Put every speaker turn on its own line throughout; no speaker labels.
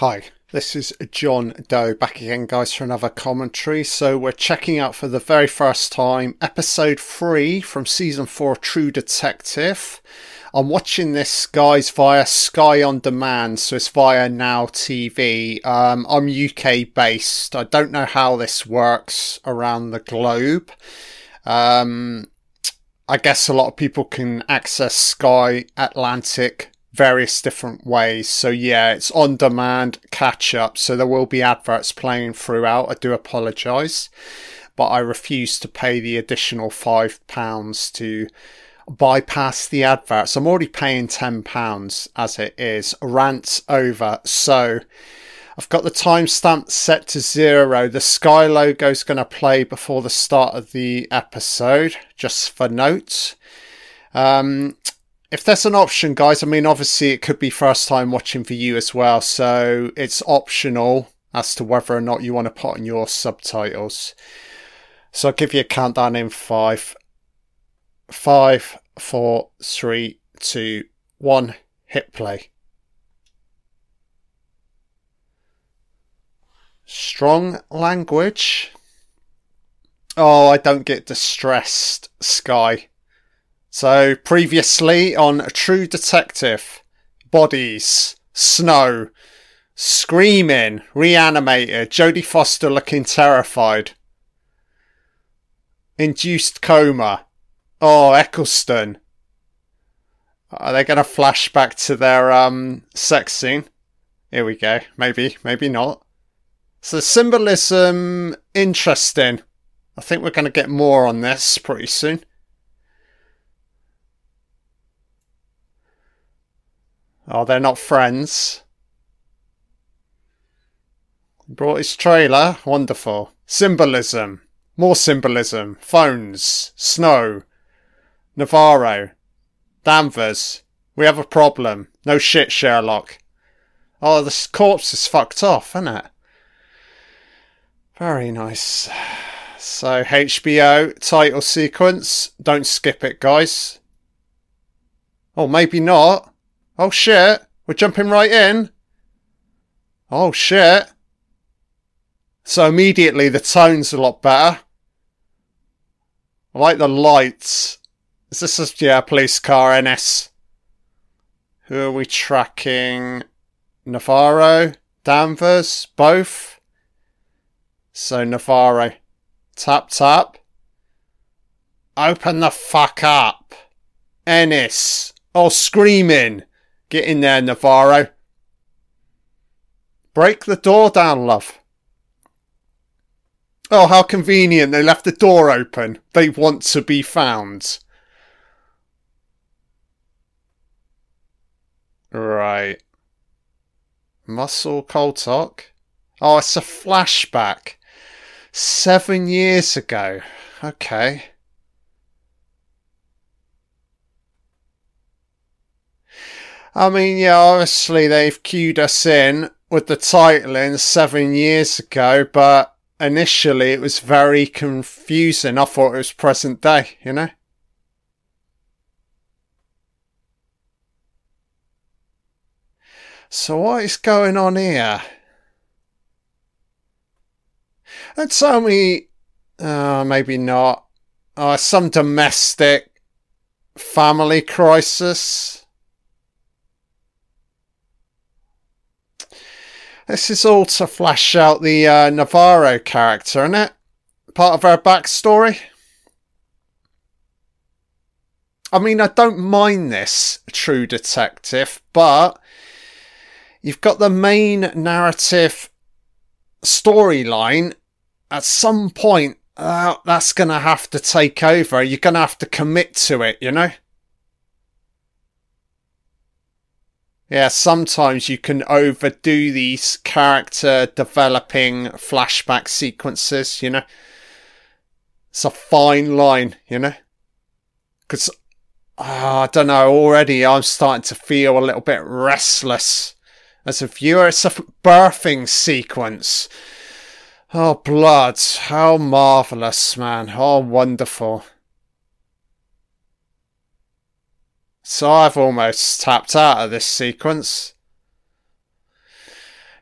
Hi, this is John Doe back again, guys, for another commentary. So, we're checking out for the very first time episode 3 from season 4 True Detective. I'm watching this, guys, via Sky On Demand, so it's via Now TV. Um, I'm UK based. I don't know how this works around the globe. Um, I guess a lot of people can access Sky Atlantic various different ways. So yeah, it's on demand catch up. So there will be adverts playing throughout. I do apologise, but I refuse to pay the additional five pounds to bypass the adverts. I'm already paying ten pounds as it is. Rant over. So. I've got the timestamp set to zero. The Sky logo is going to play before the start of the episode, just for note. Um, if there's an option, guys, I mean, obviously it could be first time watching for you as well, so it's optional as to whether or not you want to put in your subtitles. So I'll give you a countdown in five, five, four, three, two, one. Hit play. Strong language. Oh, I don't get distressed, Sky. So previously on True Detective, bodies, snow, screaming, reanimated, Jodie Foster looking terrified, induced coma. Oh, Eccleston. Are they going to flash back to their um sex scene? Here we go. Maybe, maybe not. So symbolism interesting. I think we're going to get more on this pretty soon. Oh, they're not friends. Brought his trailer. Wonderful. Symbolism. More symbolism. Phones. Snow. Navarro. Danvers. We have a problem. No shit, Sherlock. Oh, this corpse is fucked off, isn't it? Very nice. So, HBO title sequence. Don't skip it, guys. Oh, maybe not. Oh shit, we're jumping right in. Oh shit. So immediately the tone's a lot better. I like the lights. Is this a yeah, police car NS? Who are we tracking? Navarro? Danvers? Both? So Navarro. Tap tap. Open the fuck up. Ennis. Oh, screaming. Get in there, Navarro. Break the door down, love. Oh, how convenient. They left the door open. They want to be found. Right. Muscle Coltock. Oh, it's a flashback. Seven years ago. Okay. I mean, yeah, obviously they've queued us in with the title in seven years ago, but initially it was very confusing. I thought it was present day, you know? So what is going on here? And tell me, uh, maybe not. Uh, some domestic family crisis. This is all to flash out the uh, Navarro character, isn't it? Part of our backstory. I mean, I don't mind this, True Detective, but you've got the main narrative storyline. At some point, uh, that's going to have to take over. You're going to have to commit to it, you know? Yeah, sometimes you can overdo these character developing flashback sequences, you know? It's a fine line, you know? Because, ah, I don't know, already I'm starting to feel a little bit restless as a viewer. It's a birthing sequence. Oh, blood. How marvellous, man. How wonderful. So I've almost tapped out of this sequence.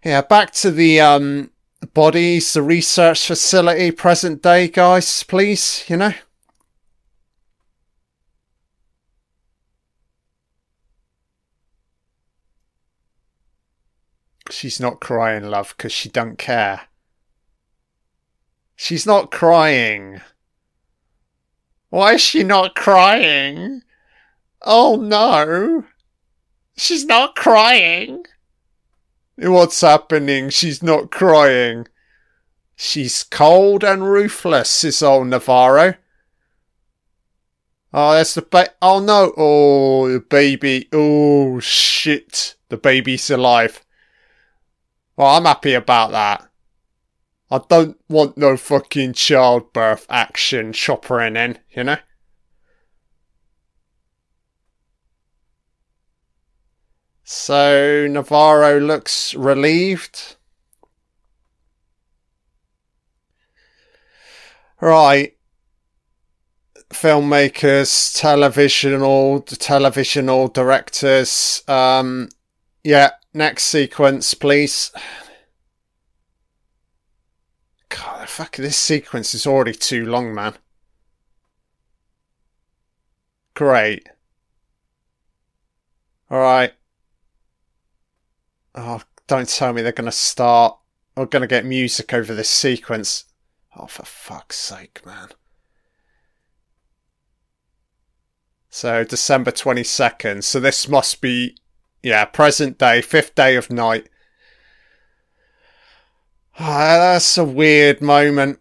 Yeah, back to the um, bodies, the research facility, present day, guys, please, you know? She's not crying, love, because she don't care. She's not crying. Why is she not crying? Oh no. She's not crying. What's happening? She's not crying. She's cold and ruthless, is old Navarro. Oh, that's the ba- Oh no. Oh, the baby. Oh, shit. The baby's alive. Well, I'm happy about that. I don't want no fucking childbirth action choppering in, you know? So Navarro looks relieved. Right. Filmmakers, televisional, televisional directors. Um, yeah, next sequence, please. God, fuck, this sequence is already too long, man. Great. Alright. Oh, don't tell me they're going to start We're going to get music over this sequence. Oh, for fuck's sake, man. So, December 22nd. So, this must be, yeah, present day, fifth day of night. Oh, that's a weird moment.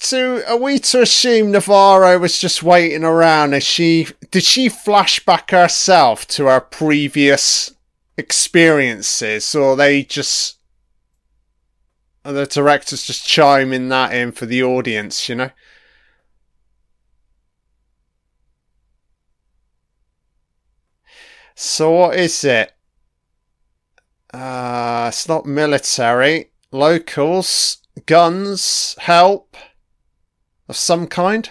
So, are we to assume Navarro was just waiting around? Is she, did she flash back herself to her previous experiences, or they just the directors just chiming that in for the audience, you know? So what is it? Uh, it's not military. Locals, guns, help of some kind.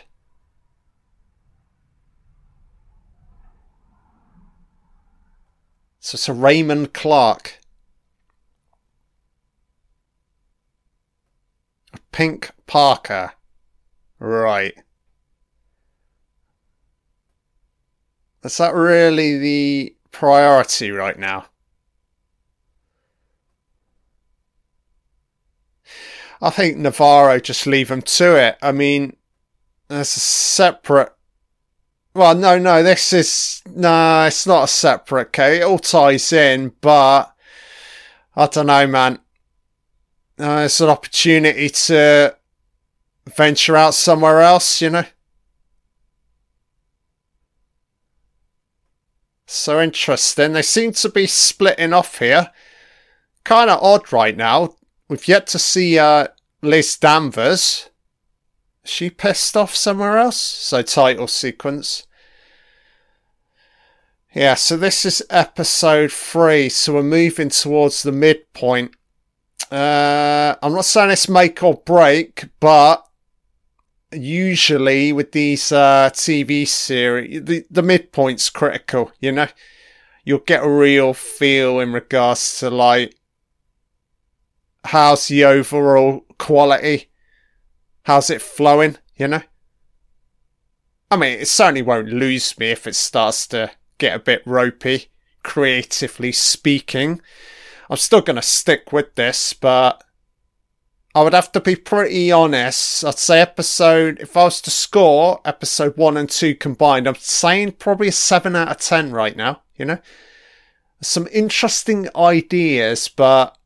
So a Raymond Clark. Pink Parker. Right. Is that really the priority right now? I think Navarro just leave him to it. I mean, there's a separate well, no, no, this is no, it's not a separate case. It all ties in, but I don't know, man. Uh, it's an opportunity to venture out somewhere else, you know. So interesting. They seem to be splitting off here. Kind of odd right now. We've yet to see uh, Liz Danvers she pissed off somewhere else? So title sequence. Yeah, so this is episode three, so we're moving towards the midpoint. Uh, I'm not saying it's make or break, but usually with these uh, TV series, the, the midpoint's critical, you know? You'll get a real feel in regards to like how's the overall quality How's it flowing, you know? I mean, it certainly won't lose me if it starts to get a bit ropey, creatively speaking. I'm still going to stick with this, but I would have to be pretty honest. I'd say episode, if I was to score episode one and two combined, I'm saying probably a 7 out of 10 right now, you know? Some interesting ideas, but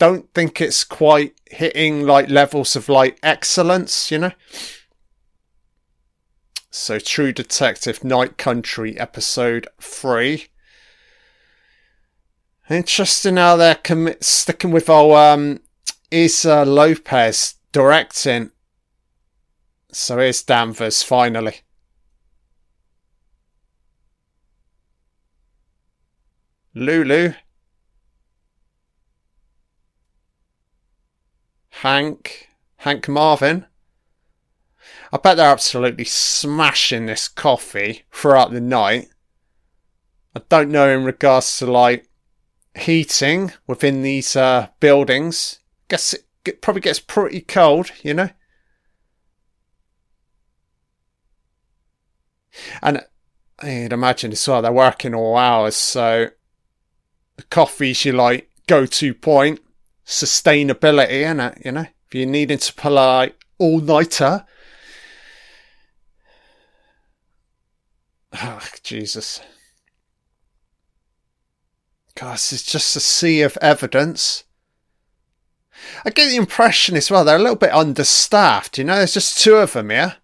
don't think it's quite hitting like levels of like excellence, you know. So True Detective Night Country episode 3. Interesting how they're commi- sticking with old um Issa Lopez directing. So here's Danvers finally. Lulu Hank, Hank Marvin. I bet they're absolutely smashing this coffee throughout the night. I don't know in regards to like heating within these uh, buildings. Guess it probably gets pretty cold, you know. And I'd imagine as well they're working all hours, so the coffee's your like go-to point. Sustainability, in it, you know. If you're needing to pull a all-nighter. Oh, Jesus. Gosh, it's just a sea of evidence. I get the impression as well they're a little bit understaffed. You know, there's just two of them here.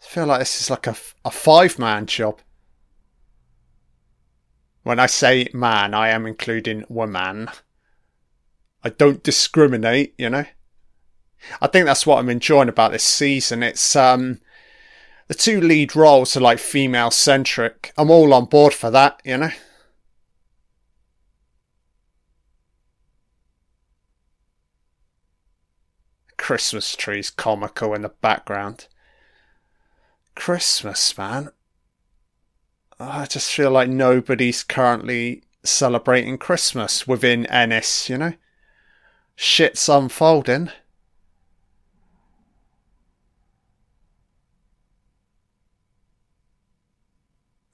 I feel like this is like a, a five man job. When I say man, I am including woman. I don't discriminate, you know. I think that's what I'm enjoying about this season. It's um the two lead roles are like female centric. I'm all on board for that, you know. Christmas trees comical in the background. Christmas, man. I just feel like nobody's currently celebrating Christmas within Ennis, you know? Shit's unfolding.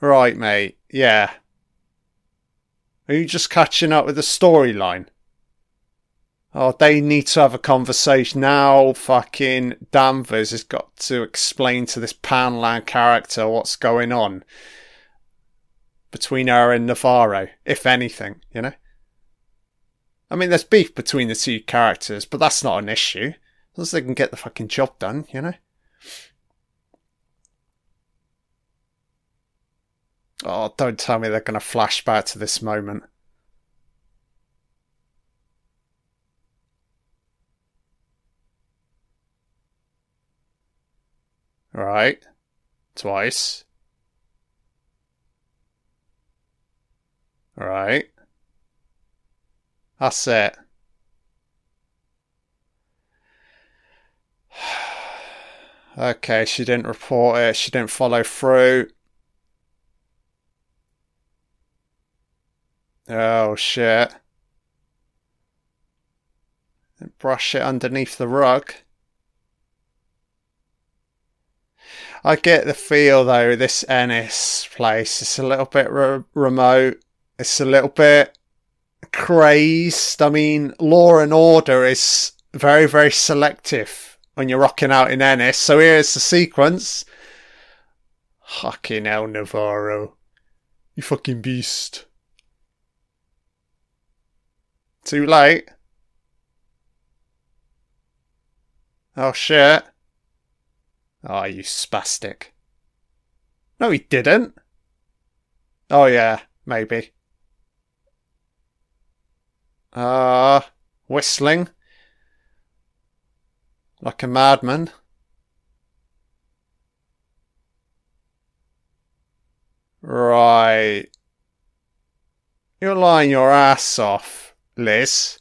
Right, mate. Yeah. Are you just catching up with the storyline? Oh, they need to have a conversation now. Fucking Danvers has got to explain to this Panland character what's going on between her and Navarro, if anything, you know? I mean, there's beef between the two characters, but that's not an issue. As long as they can get the fucking job done, you know? Oh, don't tell me they're going to flash back to this moment. Right. Twice. Right. That's it. okay, she didn't report it. She didn't follow through. Oh, shit. Brush it underneath the rug. I get the feel though this Ennis place is a little bit re- remote. It's a little bit crazed. I mean, law and order is very very selective when you're rocking out in Ennis. So here's the sequence. Fucking hell, Navarro, you fucking beast. Too late. Oh shit. Oh, you spastic. No, he didn't. Oh, yeah, maybe. Ah, uh, whistling. Like a madman. Right. You're lying your ass off, Liz.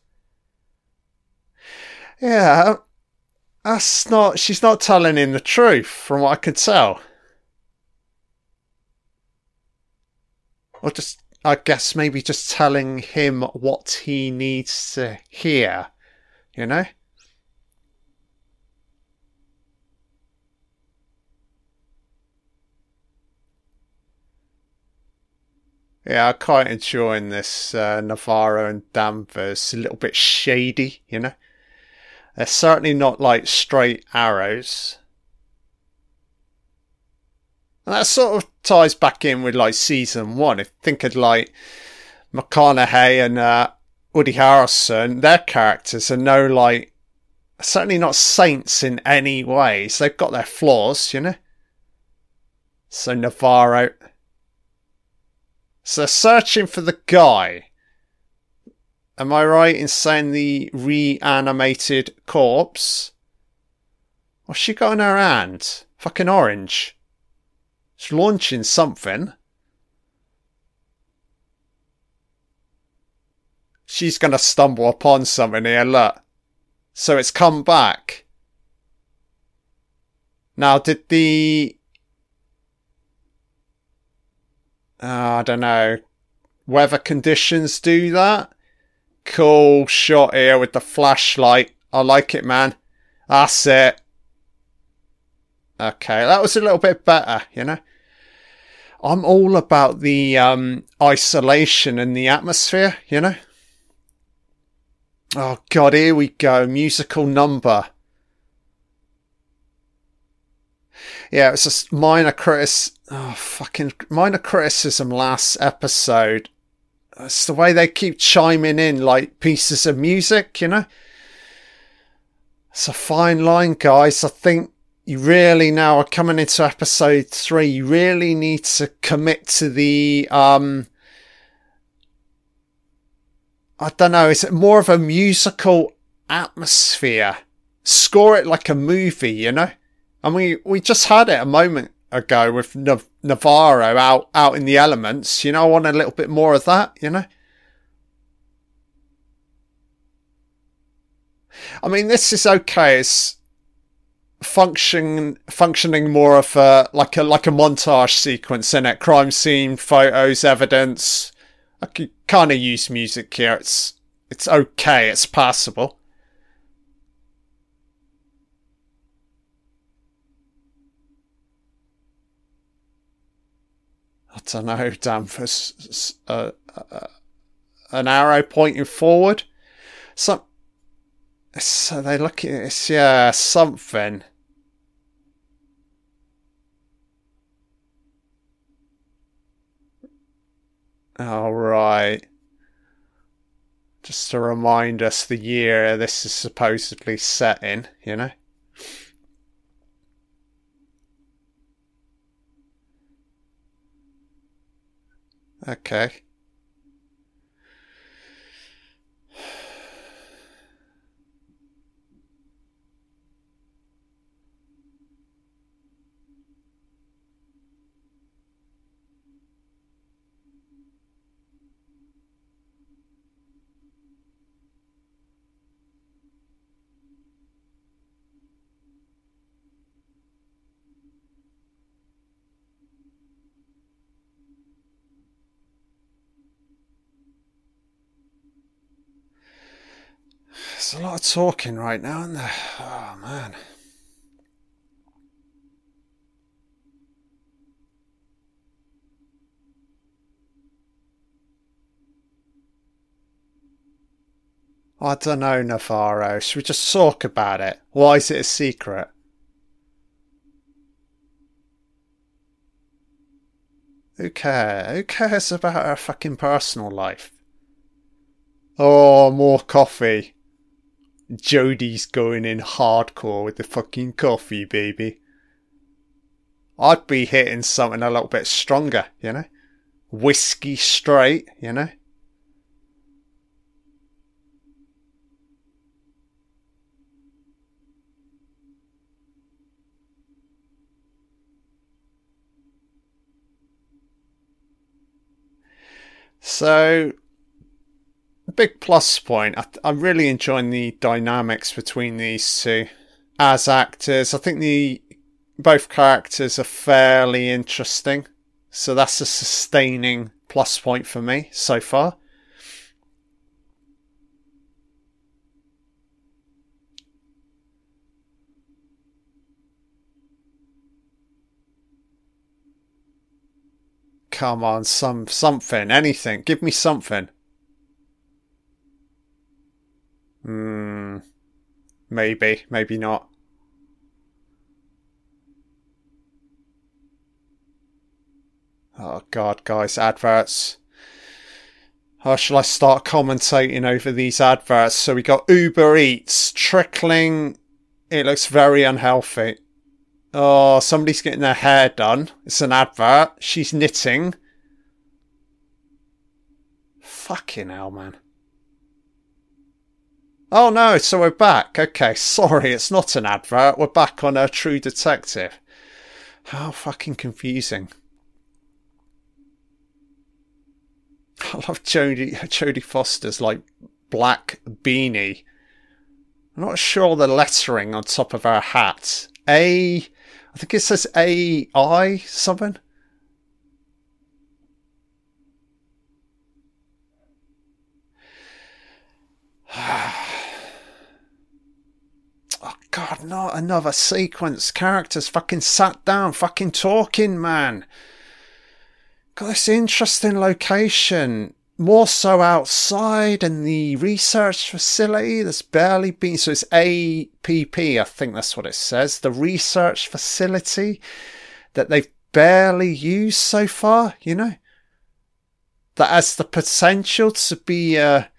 Yeah, that's not. She's not telling him the truth, from what I could tell. Or just, I guess, maybe just telling him what he needs to hear. You know? Yeah, I'm quite enjoying this uh, Navarro and Danvers. A little bit shady, you know? They're certainly not like straight arrows. And that sort of ties back in with like season one. If think of like McConaughey and uh, Woody Harrelson, their characters are no like certainly not saints in any ways. They've got their flaws, you know. So Navarro. So searching for the guy Am I right in saying the reanimated corpse? What's she got in her hand? Fucking orange. She's launching something. She's gonna stumble upon something here, look. So it's come back. Now, did the. Uh, I don't know weather conditions do that. Cool shot here with the flashlight. I like it, man. That's it. Okay, that was a little bit better, you know. I'm all about the um, isolation and the atmosphere, you know. Oh god, here we go. Musical number. Yeah, it's just minor critis. Oh, fucking minor criticism last episode. It's the way they keep chiming in like pieces of music, you know. It's a fine line, guys. I think you really now are coming into episode three. You really need to commit to the um I don't know, is it more of a musical atmosphere? Score it like a movie, you know? And we, we just had it a moment ago with Nav- Navarro out, out in the elements. You know, I want a little bit more of that, you know? I mean, this is okay. It's function functioning more of a like a like a montage sequence in it. Crime scene, photos, evidence, I could kind of use music here. It's it's okay. It's passable. I don't know. Danvers, uh, uh, an arrow pointing forward. Some. So they look it's yeah something. All right. Just to remind us the year this is supposedly set in, you know? Okay. Lot of talking right now, isn't there? Oh, man. I don't know, Navarro. Should we just talk about it? Why is it a secret? Who cares? Who cares about her fucking personal life? Oh, more coffee. Jodie's going in hardcore with the fucking coffee, baby. I'd be hitting something a little bit stronger, you know? Whiskey straight, you know? So big plus point. I, I'm really enjoying the dynamics between these two as actors. I think the both characters are fairly interesting, so that's a sustaining plus point for me so far. Come on, some something, anything. Give me something. Hmm. Maybe, maybe not. Oh god, guys, adverts. How shall I start commentating over these adverts? So we got Uber Eats trickling. It looks very unhealthy. Oh, somebody's getting their hair done. It's an advert. She's knitting. Fucking hell, man. Oh no, so we're back. Okay, sorry, it's not an advert. We're back on our True Detective. How fucking confusing. I love Jodie Jodie Foster's like black beanie. I'm not sure the lettering on top of her hat. A I think it says A I something. Ah. God, not another sequence. Characters fucking sat down, fucking talking, man. Got this interesting location. More so outside in the research facility. There's barely been. So it's APP, I think that's what it says. The research facility that they've barely used so far, you know? That has the potential to be a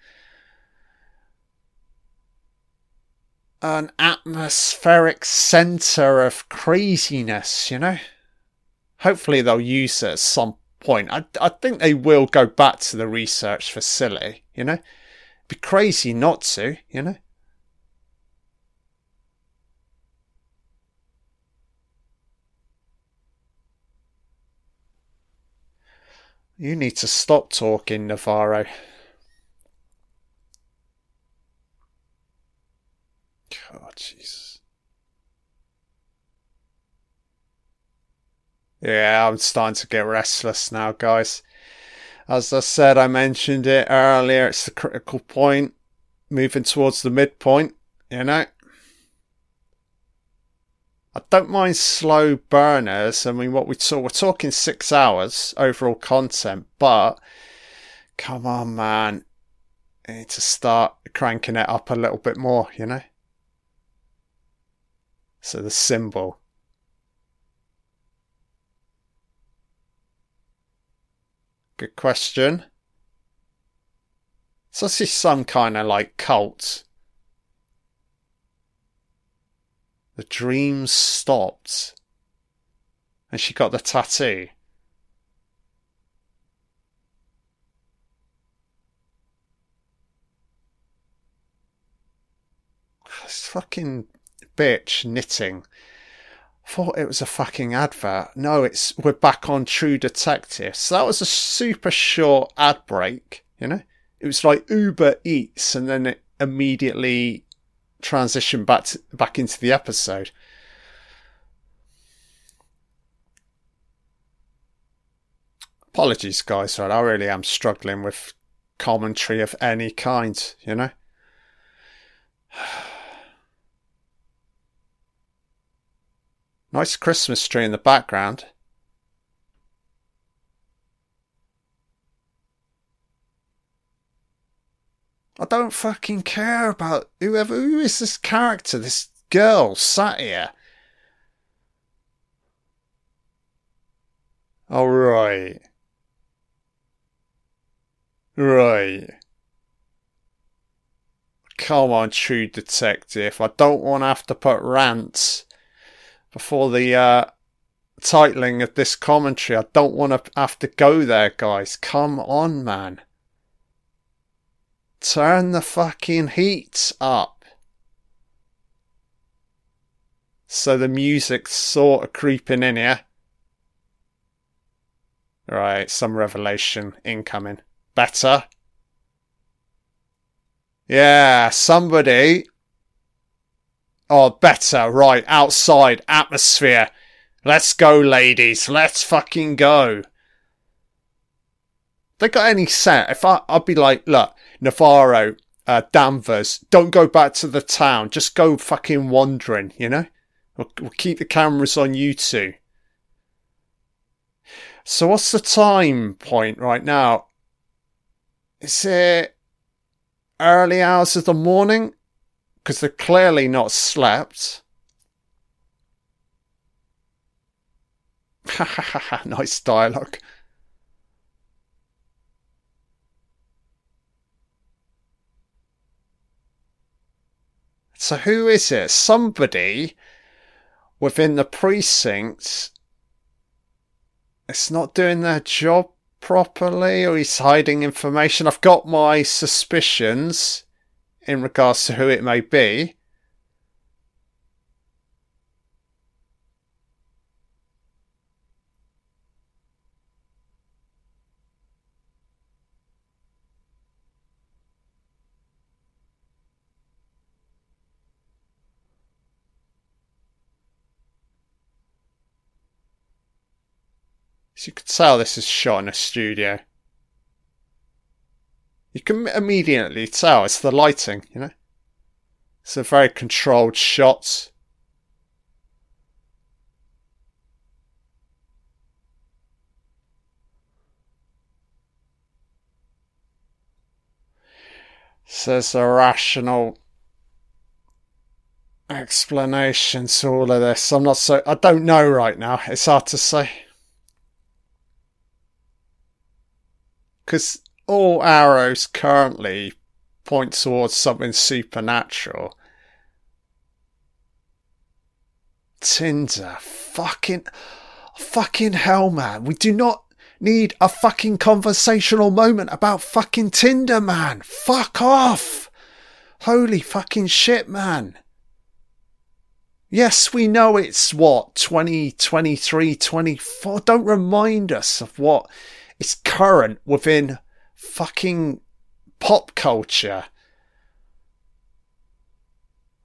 an atmospheric center of craziness, you know? Hopefully they'll use it at some point. I, I think they will go back to the research facility, you know? Be crazy not to, you know? You need to stop talking, Navarro. God, Jesus. Yeah, I'm starting to get restless now, guys. As I said, I mentioned it earlier, it's the critical point, moving towards the midpoint, you know. I don't mind slow burners. I mean, what we saw, we're talking six hours overall content, but come on, man. I need to start cranking it up a little bit more, you know? So the symbol. Good question. So this is some kind of like cult. The dream stopped. And she got the tattoo. This fucking bitch knitting. Thought it was a fucking advert. No, it's we're back on True Detective. So that was a super short ad break, you know? It was like Uber Eats and then it immediately transitioned back to, back into the episode. Apologies, guys, right? I really am struggling with commentary of any kind, you know? Nice Christmas tree in the background. I don't fucking care about whoever. Who is this character? This girl sat here. All right. Right. Come on, true detective. I don't want to have to put rants before the uh, titling of this commentary. I don't want to have to go there, guys. Come on, man. Turn the fucking heat up. So the music's sort of creeping in here. Right, some revelation incoming. Better. Yeah, somebody Oh, better. Right, outside. Atmosphere. Let's go, ladies. Let's fucking go. They got any set? If I, I'd be like, look, Navarro, uh, Danvers, don't go back to the town. Just go fucking wandering, you know? We'll, we'll keep the cameras on you two. So what's the time point right now? Is it early hours of the morning? Because they're clearly not slept. nice dialogue. So who is it? Somebody within the precinct It's not doing their job properly or he's hiding information. I've got my suspicions in regards to who it may be. So you could tell this is shot in a studio you can immediately tell it's the lighting, you know. It's a very controlled shot. There's a rational explanation to all of this. I'm not so. I don't know right now. It's hard to say. Because all arrows currently point towards something supernatural. Tinder. Fucking. Fucking hell, man. We do not need a fucking conversational moment about fucking Tinder, man. Fuck off. Holy fucking shit, man. Yes, we know it's what, 2023, 24. Don't remind us of what is current within fucking pop culture.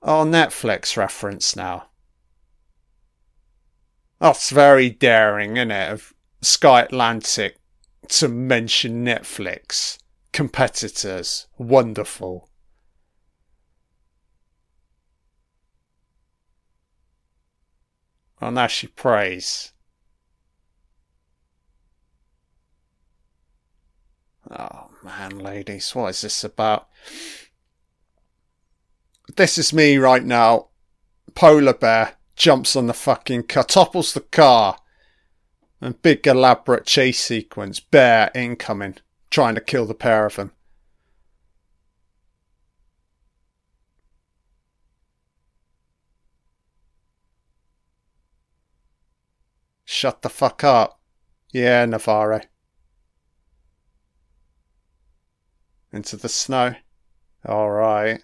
Oh, Netflix reference now. That's very daring, isn't it? Of Sky Atlantic to mention Netflix. Competitors. Wonderful. Oh, now she prays. Oh man, ladies, what is this about? This is me right now. Polar bear jumps on the fucking car, topples the car, and big elaborate chase sequence. Bear incoming, trying to kill the pair of them. Shut the fuck up. Yeah, Navarro. Into the snow. Alright.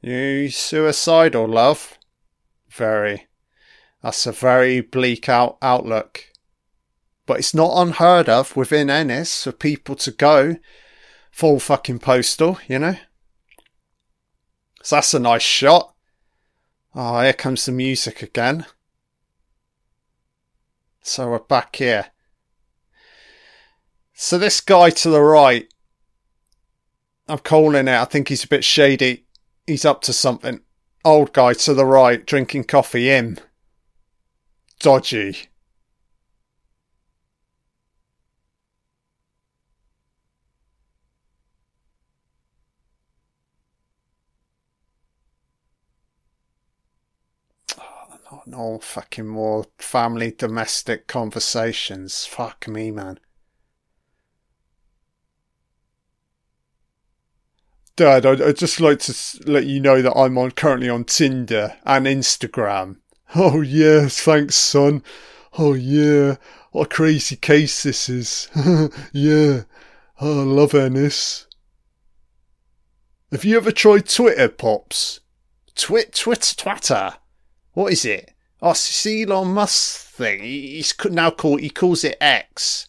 You suicidal, love? Very. That's a very bleak out outlook. But it's not unheard of within Ennis for people to go full fucking postal, you know? So that's a nice shot. Oh, here comes the music again. So we're back here. So this guy to the right, I'm calling it. I think he's a bit shady. He's up to something. Old guy to the right, drinking coffee. Him. Dodgy. Oh, no fucking more family domestic conversations. Fuck me, man. Dad, I'd, I'd, just like to let you know that I'm on currently on Tinder and Instagram. Oh yes, thanks, son. Oh yeah, what a crazy case this is. yeah, oh, I love Ennis. Have you ever tried Twitter, pops? Twit, twit, twitter. What is it? Oh, it's Elon Musk thing. He's now called. He calls it X.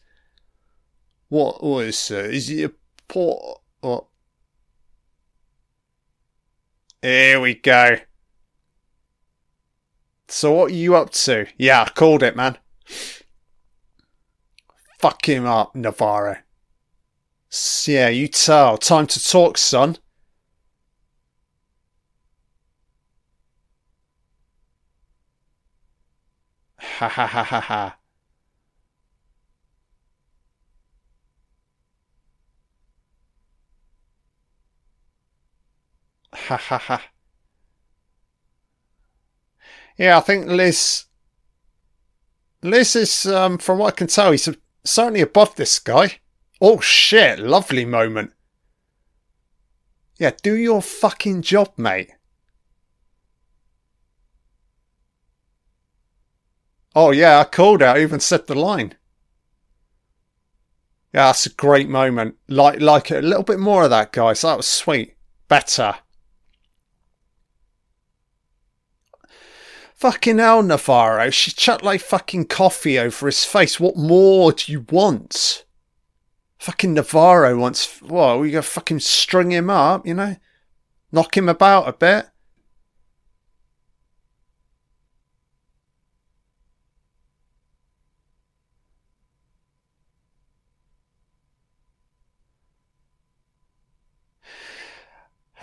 What was? Uh, is it a port? What? Here we go. So what are you up to? Yeah, I called it, man. Fuck him up, Navarro. Yeah, you tell. Time to talk, son. Ha ha ha ha ha. Ha ha ha. Yeah, I think Liz. Liz is, um, from what I can tell, he's certainly above this guy. Oh shit, lovely moment. Yeah, do your fucking job, mate. Oh yeah, I called out. Even said the line. Yeah, that's a great moment. Like, like a little bit more of that, guys. That was sweet. Better. Fucking hell, Navarro. She chucked like fucking coffee over his face. What more do you want? Fucking Navarro wants. What? We gonna fucking string him up, you know? Knock him about a bit.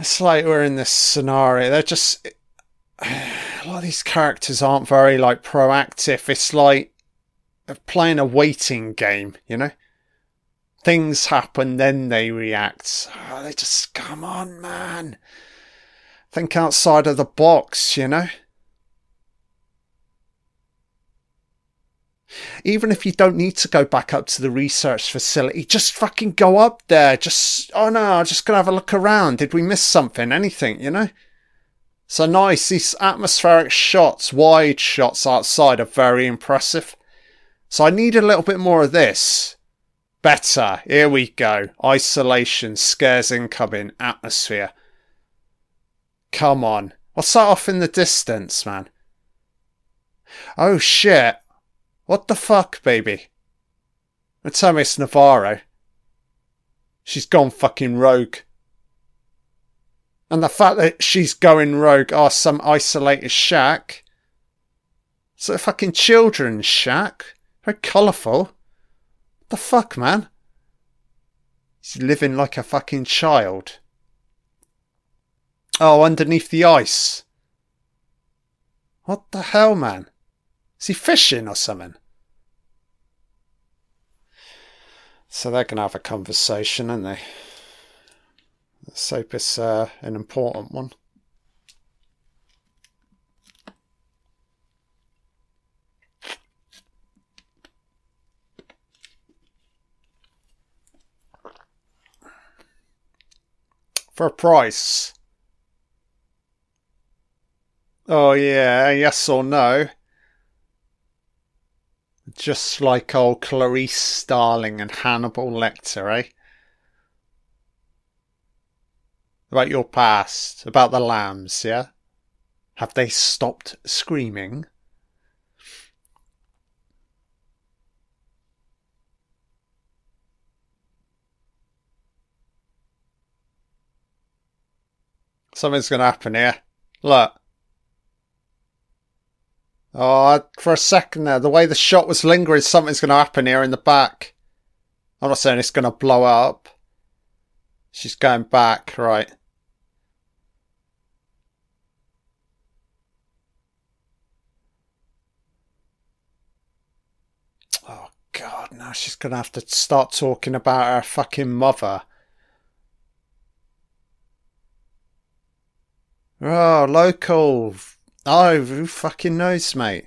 it's like we're in this scenario. They're just a lot of these characters aren't very like proactive. It's like playing a waiting game, you know. things happen, then they react. Oh, they just, come on, man. Think outside of the box, you know? Even if you don't need to go back up to the research facility, just fucking go up there. Just, oh no, I'm just gonna have a look around. Did we miss something? Anything, you know? So nice. These atmospheric shots, wide shots outside are very impressive. So I need a little bit more of this. Better. Here we go. Isolation, scares incoming, atmosphere. Come on. What's that off in the distance, man? Oh shit. What the fuck, baby? Tell me it's Navarro. She's gone fucking rogue. And the fact that she's going rogue are some isolated shack. It's a fucking children's shack. Very colourful. The fuck, man? He's living like a fucking child. Oh, underneath the ice. What the hell, man? Is he fishing or something? So they're going to have a conversation, aren't they? Hope it's uh, an important one. For a price. Oh, yeah, yes or no. Just like old Clarice Starling and Hannibal Lecter, eh? About your past, about the lambs, yeah? Have they stopped screaming? Something's going to happen here. Look. Oh, for a second there, the way the shot was lingering, something's going to happen here in the back. I'm not saying it's going to blow up. She's going back, right. Oh, God, now she's going to have to start talking about her fucking mother. Oh, local Oh, who fucking knows, mate?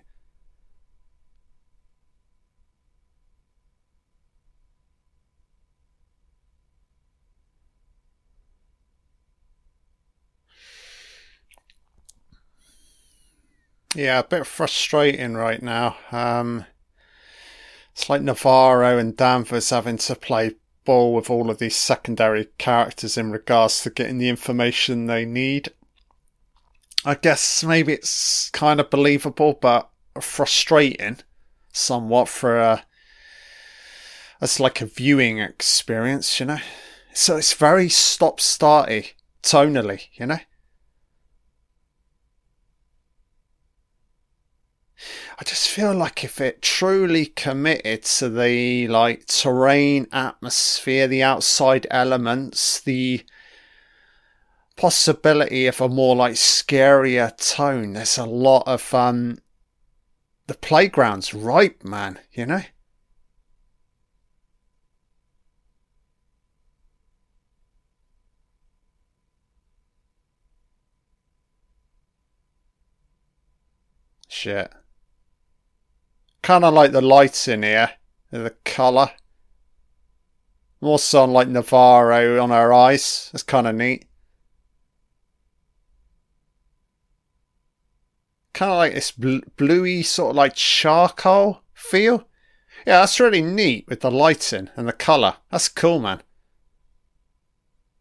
Yeah, a bit frustrating right now. Um, it's like Navarro and Danvers having to play ball with all of these secondary characters in regards to getting the information they need. I guess maybe it's kind of believable, but frustrating somewhat for a as like a viewing experience, you know. So it's very stop starty tonally, you know. I just feel like if it truly committed to the like terrain, atmosphere, the outside elements, the possibility of a more like scarier tone. There's a lot of um the playground's ripe, man, you know? Shit. Kinda like the lights in here. The colour. More so on like Navarro on her eyes. That's kinda neat. kind of like this bl- bluey sort of like charcoal feel. Yeah, that's really neat with the lighting and the colour. That's cool, man.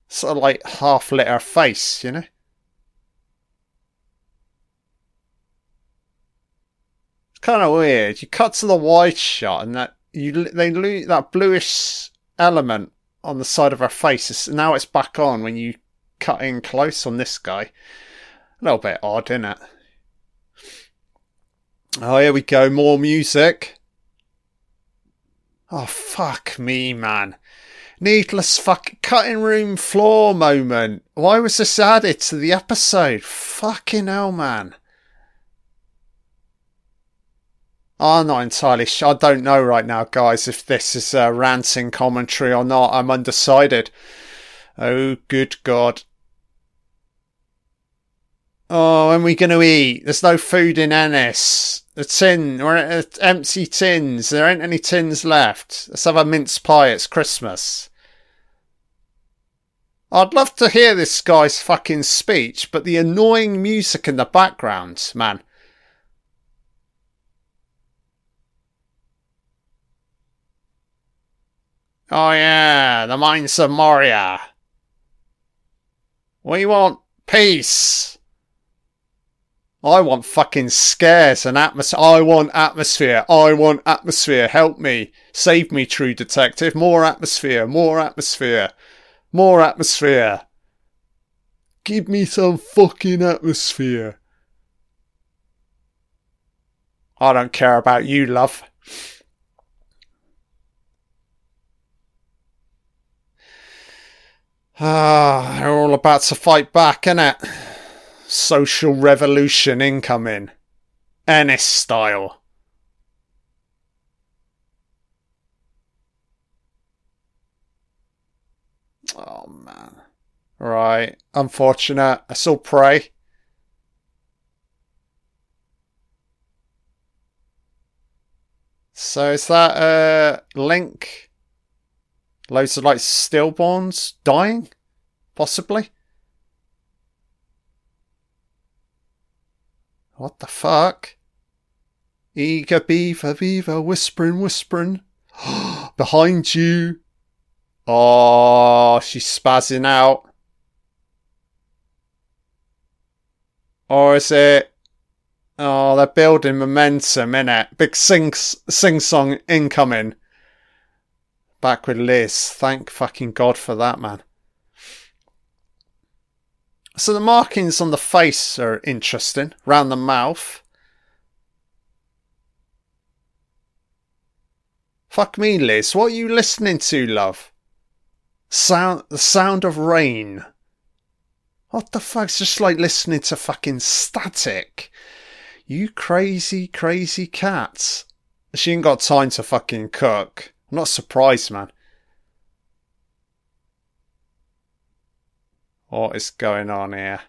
Sort of like half lit her face, you know? Kind of weird. You cut to the wide shot and that you they lose that bluish element on the side of her face. Now it's back on when you cut in close on this guy. A little bit odd, isn't it? Oh, here we go. More music. Oh, fuck me, man. Needless fuck cutting room floor moment. Why was this added to the episode? Fucking hell, man. I'm not entirely sure. I don't know right now, guys, if this is a ranting commentary or not. I'm undecided. Oh, good God. Oh, when are we going to eat? There's no food in Ennis. The tin, we're at empty tins. There ain't any tins left. Let's have a mince pie. It's Christmas. I'd love to hear this guy's fucking speech, but the annoying music in the background, man. Oh yeah, the mines of Moria. We want peace. I want fucking scares and atmosphere. I want atmosphere. I want atmosphere. Help me. Save me, true detective. More atmosphere. More atmosphere. More atmosphere. Give me some fucking atmosphere. I don't care about you, love. Ah, they're all about to fight back, innit? Social revolution incoming. Ennis style. Oh man. Right. Unfortunate. I still pray. So is that a uh, link Loads of like stillborns dying, possibly. What the fuck? Eager beaver, beaver, whispering, whispering. Behind you. Oh, she's spazzing out. Or is it? Oh, they're building momentum, innit? Big sing sing song incoming. Back with Liz. Thank fucking God for that, man. So the markings on the face are interesting. Round the mouth. Fuck me, Liz. What are you listening to, love? Sound the sound of rain. What the fuck's just like listening to fucking static? You crazy, crazy cats. She ain't got time to fucking cook. I'm not surprised, man. What is going on here?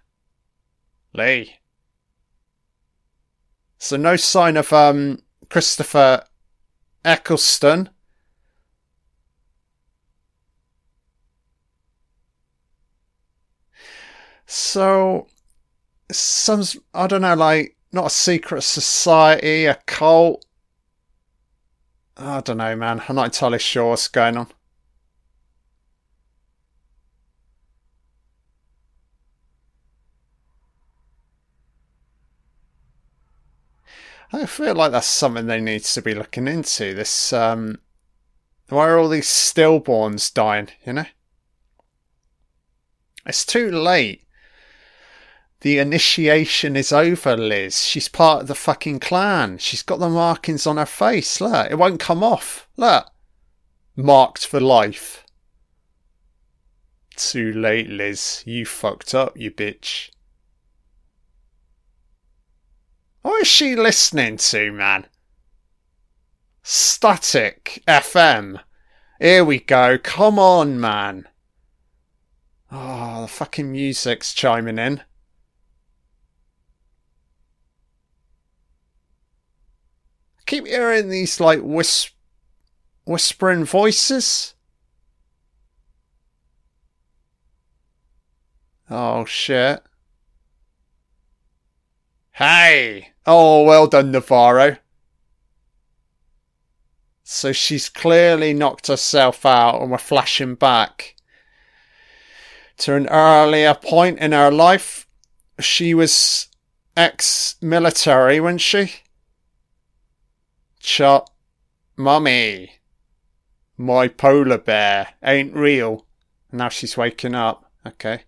Lee. So no sign of um Christopher Eccleston. So some I don't know, like not a secret society, a cult, I don't know, man. I'm not entirely sure what's going on. I feel like that's something they need to be looking into. This, um, why are all these stillborns dying? You know, it's too late. The initiation is over, Liz. She's part of the fucking clan. She's got the markings on her face. Look, it won't come off. Look. Marked for life. Too late, Liz. You fucked up, you bitch. What is she listening to, man? Static FM. Here we go. Come on, man. Oh, the fucking music's chiming in. Keep hearing these like whisp- whispering voices. Oh shit. Hey! Oh, well done, Navarro. So she's clearly knocked herself out and we're flashing back to an earlier point in her life. She was ex military, wasn't she? Chut. Mummy. My polar bear ain't real. Now she's waking up. Okay.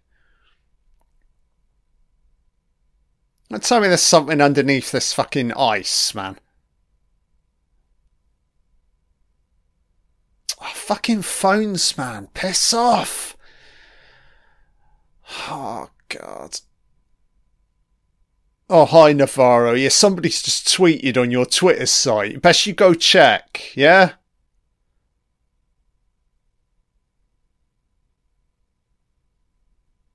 And tell me there's something underneath this fucking ice, man. Oh, fucking phones, man. Piss off. Oh, God. Oh, hi, Navarro. Yeah, somebody's just tweeted on your Twitter site. Best you go check, yeah?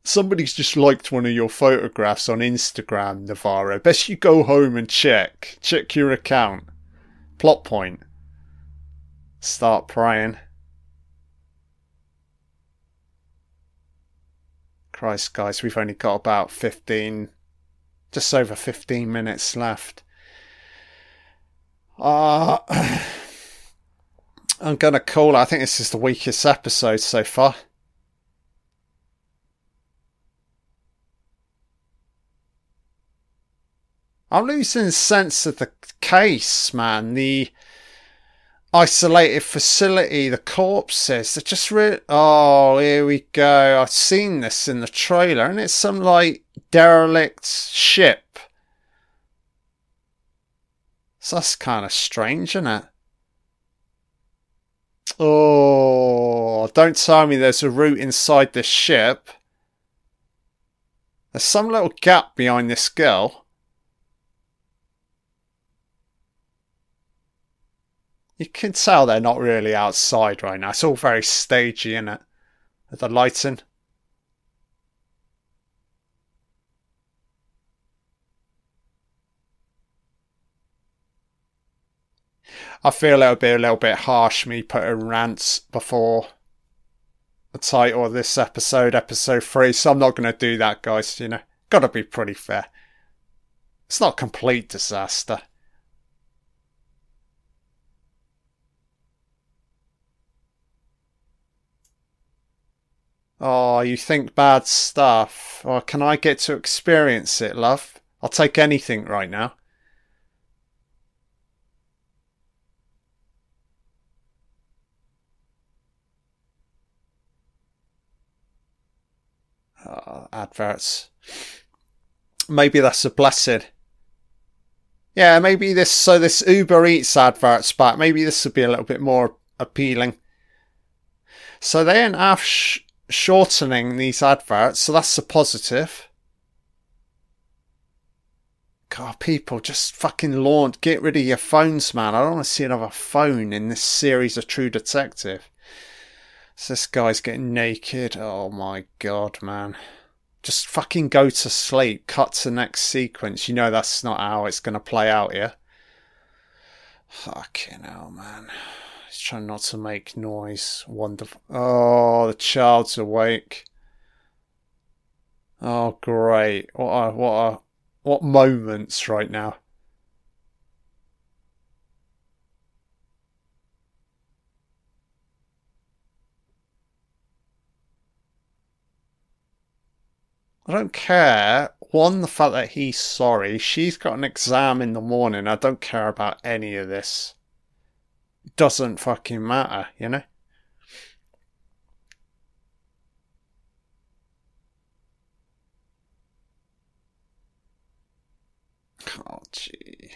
Somebody's just liked one of your photographs on Instagram, Navarro. Best you go home and check. Check your account. Plot point. Start praying. Christ, guys, we've only got about 15, just over 15 minutes left. Uh, I'm going to call it. I think this is the weakest episode so far. I'm losing sense of the case, man. The isolated facility, the corpses, they're just really. Oh, here we go. I've seen this in the trailer, and it's some like derelict ship. So that's kind of strange, isn't it? Oh, don't tell me there's a route inside this ship. There's some little gap behind this girl. You can tell they're not really outside right now. It's all very stagey, isn't it? The lighting. I feel it'll be a little bit harsh me putting rants before the title of this episode, episode three, so I'm not going to do that, guys. You know, gotta be pretty fair. It's not complete disaster. Oh, you think bad stuff. Or can I get to experience it, love? I'll take anything right now. Oh, adverts. Maybe that's a blessing. Yeah, maybe this. So this Uber Eats adverts back. Maybe this would be a little bit more appealing. So they ain't half sh- shortening these adverts, so that's a positive. God, people, just fucking launch. Get rid of your phones, man. I don't want to see another phone in this series of True Detective. This guy's getting naked. Oh my god, man. Just fucking go to sleep. Cut to next sequence. You know that's not how it's going to play out here. Fucking hell, man. He's trying not to make noise. Wonderful. Oh, the child's awake. Oh, great. What a, what a, what moments right now. I don't care. One, the fact that he's sorry. She's got an exam in the morning. I don't care about any of this doesn't fucking matter, you know? Oh, gee.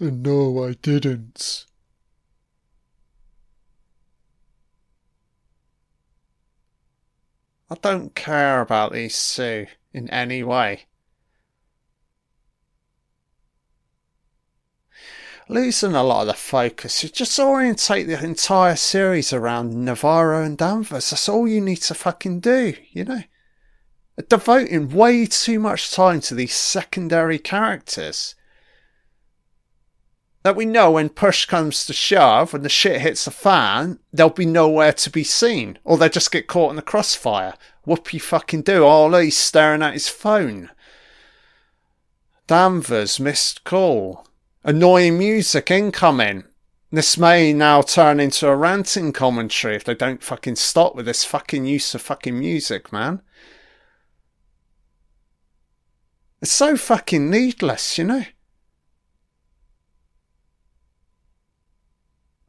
And no, I didn't. I don't care about these Sue in any way. Losing a lot of the focus, you just orientate the entire series around Navarro and Danvers. That's all you need to fucking do, you know? Devoting way too much time to these secondary characters that we know when push comes to shove, when the shit hits the fan, they'll be nowhere to be seen, or they'll just get caught in the crossfire. You fucking do? Oh, he's staring at his phone. Danvers missed call. Annoying music incoming. This may now turn into a ranting commentary if they don't fucking stop with this fucking use of fucking music, man. It's so fucking needless, you know?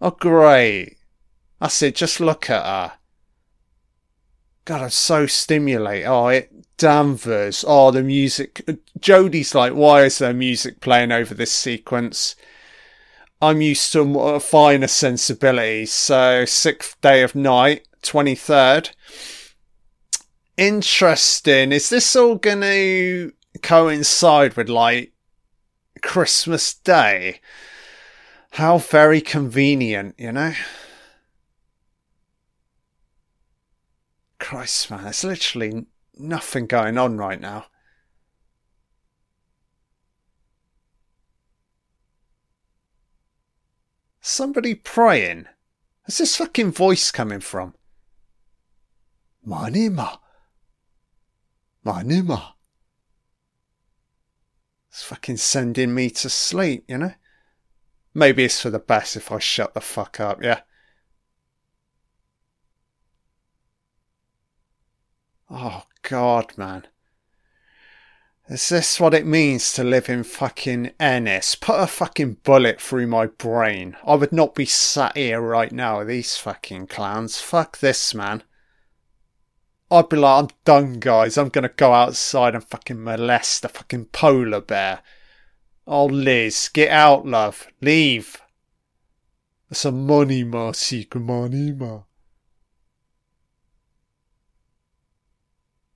Oh, great. I said, just look at her. God, I'm so stimulated. Oh, it Danvers. Oh, the music. Jodie's like, why is there music playing over this sequence? I'm used to a finer sensibilities. So, sixth day of night, 23rd. Interesting. Is this all going to coincide with like Christmas Day? How very convenient, you know? Christ, man, there's literally nothing going on right now. Somebody praying. Where's this fucking voice coming from? Manima. Manima. It's fucking sending me to sleep, you know? Maybe it's for the best if I shut the fuck up, yeah? Oh, God, man. Is this what it means to live in fucking Ennis? Put a fucking bullet through my brain. I would not be sat here right now with these fucking clowns. Fuck this, man. I'd be like, I'm done, guys. I'm gonna go outside and fucking molest a fucking polar bear. Oh, Liz, get out, love. Leave. Some money, ma, secret money, ma.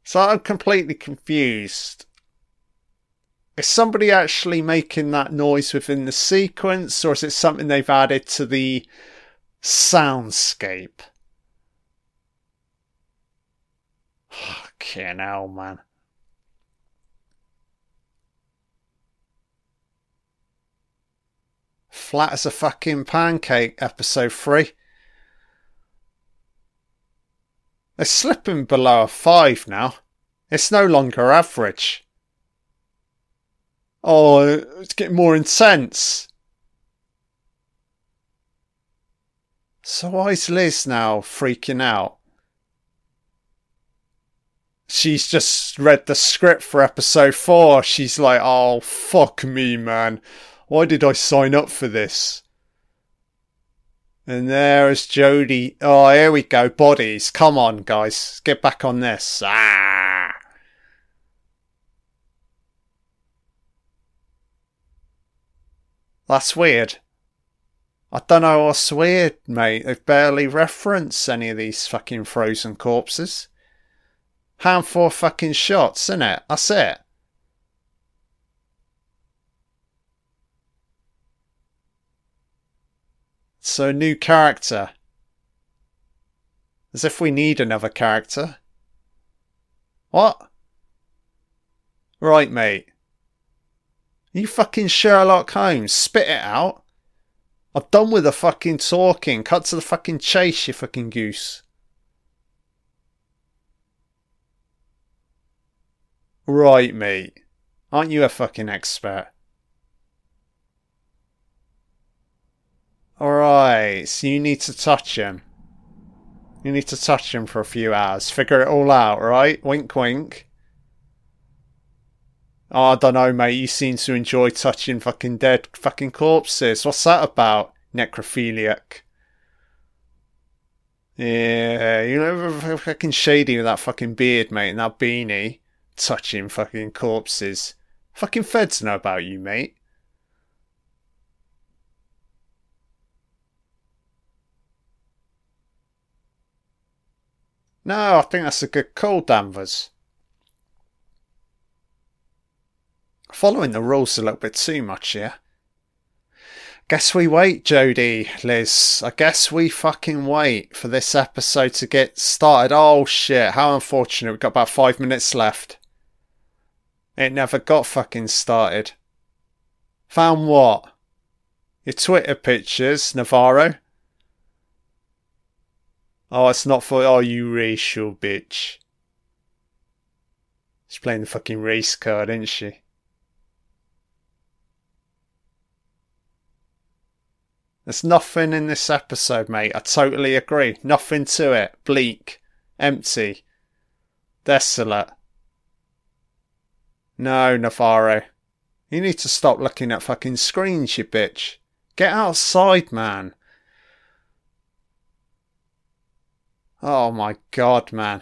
So I'm completely confused. Is somebody actually making that noise within the sequence, or is it something they've added to the soundscape? Fucking hell, man. Flat as a fucking pancake, episode 3. They're slipping below a 5 now. It's no longer average. Oh, it's getting more intense. So why is Liz now freaking out? She's just read the script for episode 4. She's like, oh, fuck me, man. Why did I sign up for this? And there is Jodie. Oh, here we go. Bodies. Come on, guys. Get back on this. Ah. That's weird. I don't know what's weird, mate. They've barely referenced any of these fucking frozen corpses. Handful of fucking shots, innit? That's it. So, new character. As if we need another character. What? Right, mate. You fucking Sherlock Holmes. Spit it out. I'm done with the fucking talking. Cut to the fucking chase, you fucking goose. Right, mate. Aren't you a fucking expert? Alright, so you need to touch him. You need to touch him for a few hours. Figure it all out, right? Wink, wink. Oh, I don't know, mate. You seem to enjoy touching fucking dead fucking corpses. What's that about? Necrophiliac. Yeah, you know, fucking shady with that fucking beard, mate, and that beanie. Touching fucking corpses. Fucking feds know about you, mate. No, I think that's a good call, Danvers. Following the rules a little bit too much here. Guess we wait, Jodie, Liz. I guess we fucking wait for this episode to get started. Oh shit, how unfortunate. We've got about five minutes left. It never got fucking started. Found what? Your Twitter pictures, Navarro? Oh, it's not for. Oh, you racial bitch. She's playing the fucking race card, isn't she? There's nothing in this episode, mate. I totally agree. Nothing to it. Bleak. Empty. Desolate. No, Navarro. You need to stop looking at fucking screens, you bitch. Get outside, man. Oh my god, man.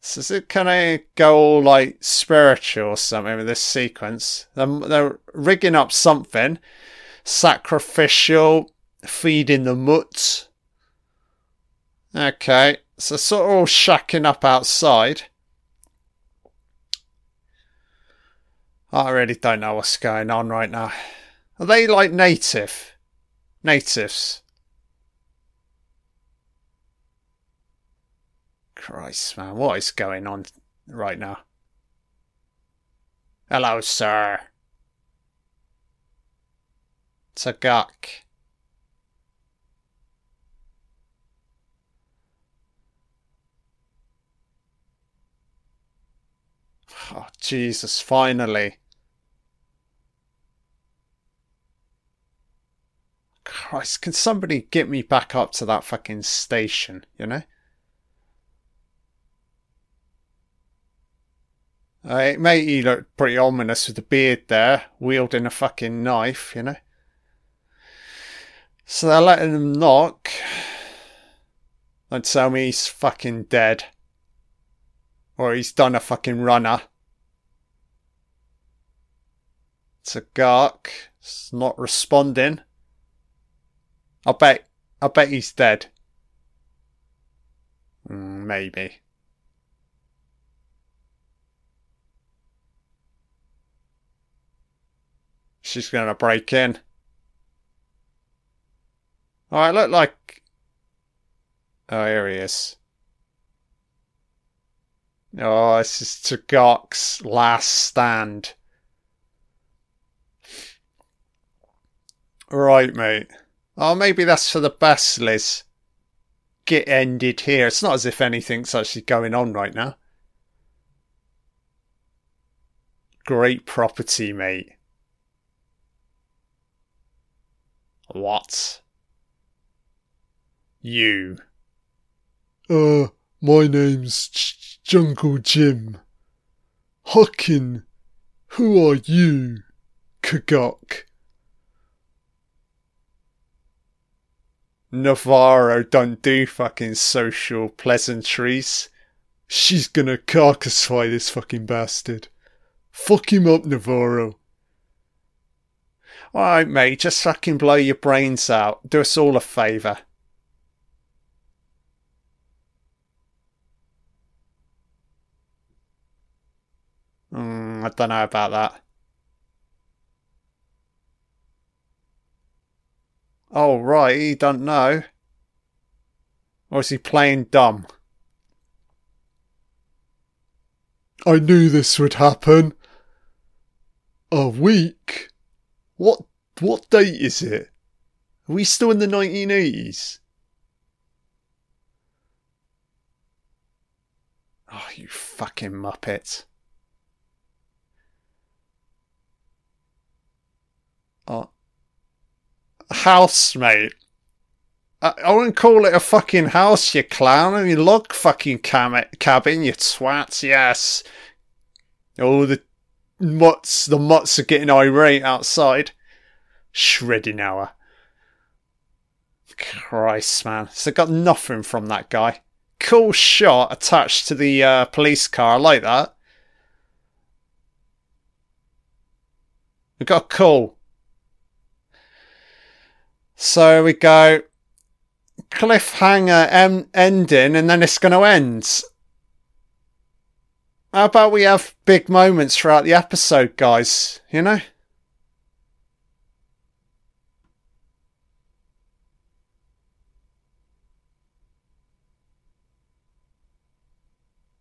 So is it kind of go all like spiritual or something with this sequence? They're, they're rigging up something sacrificial, feeding the mutts. Okay, so sort of all shacking up outside. I really don't know what's going on right now. Are they like native? Natives? Christ, man, what is going on right now? Hello, sir. Tagak. Oh, Jesus, finally. Christ, can somebody get me back up to that fucking station, you know? Uh, it made you look pretty ominous with the beard there, wielding a fucking knife, you know? So they're letting him knock. Don't tell me he's fucking dead. Or he's done a fucking runner. It's a Gark. It's not responding. I bet I bet he's dead. Mm, maybe. She's gonna break in. Oh, look like. Oh, here he is. Oh, this is Tagak's last stand. Right, mate. Oh, maybe that's for the best, Liz. Get ended here. It's not as if anything's actually going on right now. Great property, mate. What? You.
Uh, my name's J- Jungle Jim. Huckin, who are you, Kagok?
Navarro don't do fucking social pleasantries.
She's gonna carcassify this fucking bastard. Fuck him up, Navarro.
Alright, mate, just fucking blow your brains out. Do us all a favour. Mm, I don't know about that. Oh, right, he don't know. Or is he playing dumb?
I knew this would happen. A week? What what date is it? Are we still in the 1980s?
Oh, you fucking muppet. Oh. House, mate. I, wouldn't call it a fucking house, you clown. I mean, log fucking cam- cabin, you twat, yes. Oh, the mutts, the mutts are getting irate outside. Shredding hour. Christ, man. So got nothing from that guy. Cool shot attached to the uh, police car. I like that. We got a call. So we go cliffhanger em- ending, and then it's going to end. How about we have big moments throughout the episode, guys? You know?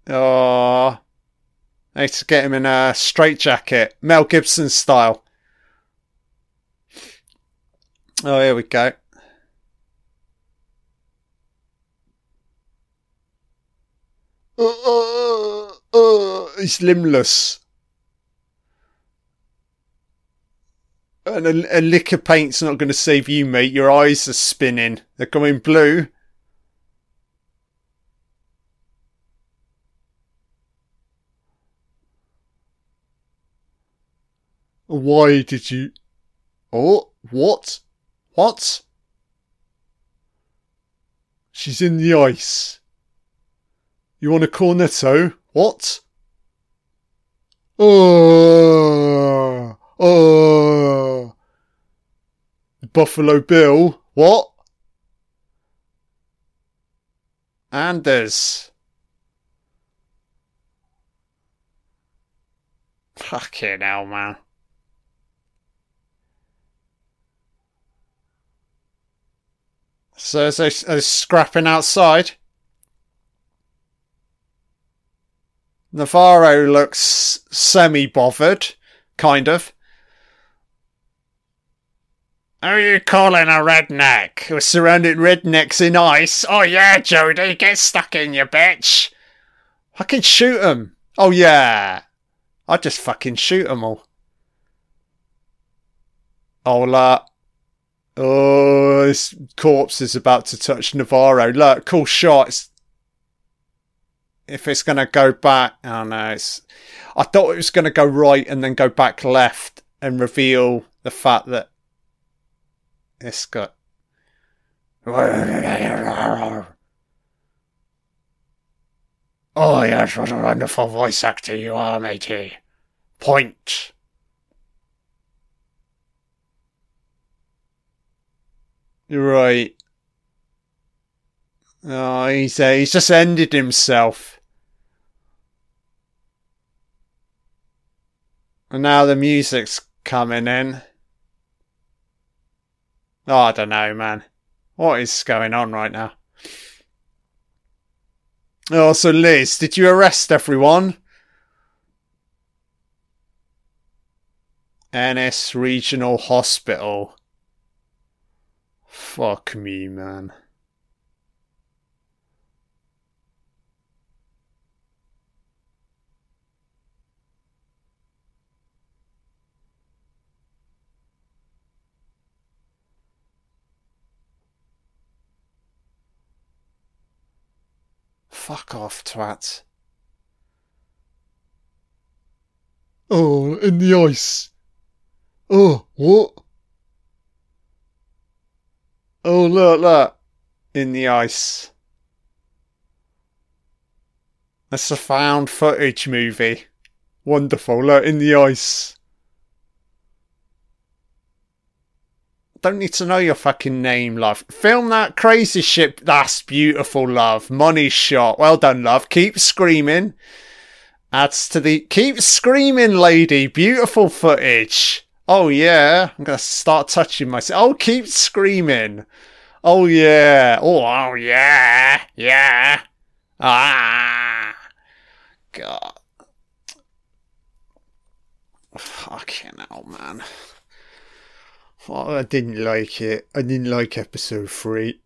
Oh, I need to get him in a straitjacket, Mel Gibson style. Oh, here we go.
Uh, uh, uh, he's limbless.
And a, a lick of paint's not going to save you, mate. Your eyes are spinning. They're going blue.
Why did you.
Oh, what? What?
She's in the ice. You want a cornetto? What? Oh, oh. Buffalo Bill. What?
Anders. Fucking hell, man. So they're, they're scrapping outside. Navarro looks semi bothered, kind of. Who are you calling a redneck? We're surrounded rednecks in ice. Oh yeah, Jodie, get stuck in, you bitch. I can shoot 'em. Oh yeah. I just fucking shoot 'em all. Oh, Ola. Oh, this corpse is about to touch Navarro. Look, cool shot. It's, if it's going to go back, oh no, it's. I thought it was going to go right and then go back left and reveal the fact that it's got. Oh yes, what a wonderful voice actor you are, matey. Point. You're right. Oh, he's uh, he's just ended himself. And now the music's coming in. Oh, I don't know, man. What is going on right now? Oh, so Liz, did you arrest everyone? Ennis Regional Hospital. Fuck me, man. Fuck off, twat.
Oh, in the ice. Oh, what?
Oh, look, look. In the ice. That's a found footage movie. Wonderful. Look, in the ice. Don't need to know your fucking name, love. Film that crazy ship. That's beautiful, love. Money shot. Well done, love. Keep screaming. Adds to the. Keep screaming, lady. Beautiful footage. Oh, yeah. I'm to start touching myself. Oh, keep screaming. Oh, yeah. Oh, oh, yeah. Yeah. Ah. God. Fucking hell, man. Oh, I didn't like it. I didn't like episode three.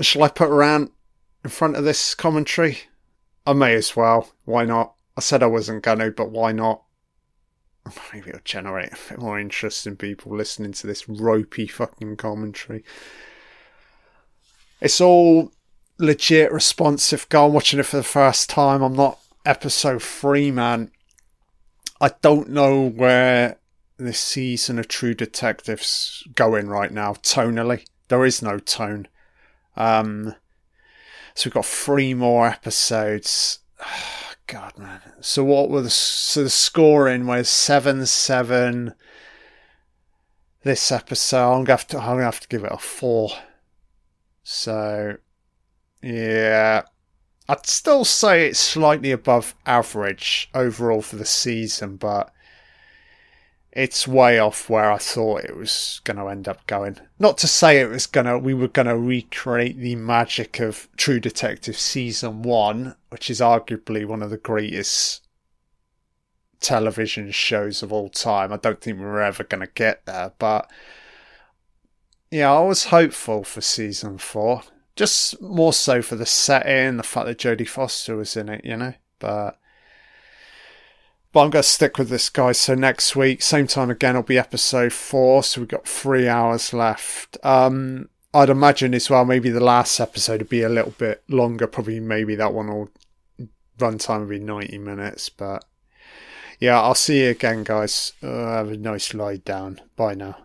Shall I put around in front of this commentary? I may as well. Why not? I said I wasn't gonna, but why not? Maybe it'll generate a bit more interest in people listening to this ropey fucking commentary. It's all legit responsive. Go on watching it for the first time. I'm not episode three, man. I don't know where this season of True Detectives going right now tonally. There is no tone. Um, so we've got three more episodes. God, man. So what were the so the scoring was seven seven. This episode, I'm gonna have to I'm gonna have to give it a four. So, yeah, I'd still say it's slightly above average overall for the season, but it's way off where I thought it was going to end up going. Not to say it was going to, we were going to recreate the magic of True Detective season one, which is arguably one of the greatest television shows of all time. I don't think we we're ever going to get there, but yeah, I was hopeful for season four. Just more so for the setting, the fact that Jodie Foster was in it, you know. But but I'm going to stick with this, guys. So next week, same time again, will be episode four. So we've got three hours left. Um, I'd imagine as well, maybe the last episode would be a little bit longer. Probably maybe that one will run time will be 90 minutes. But yeah, I'll see you again, guys. Uh, have a nice lie down. Bye now.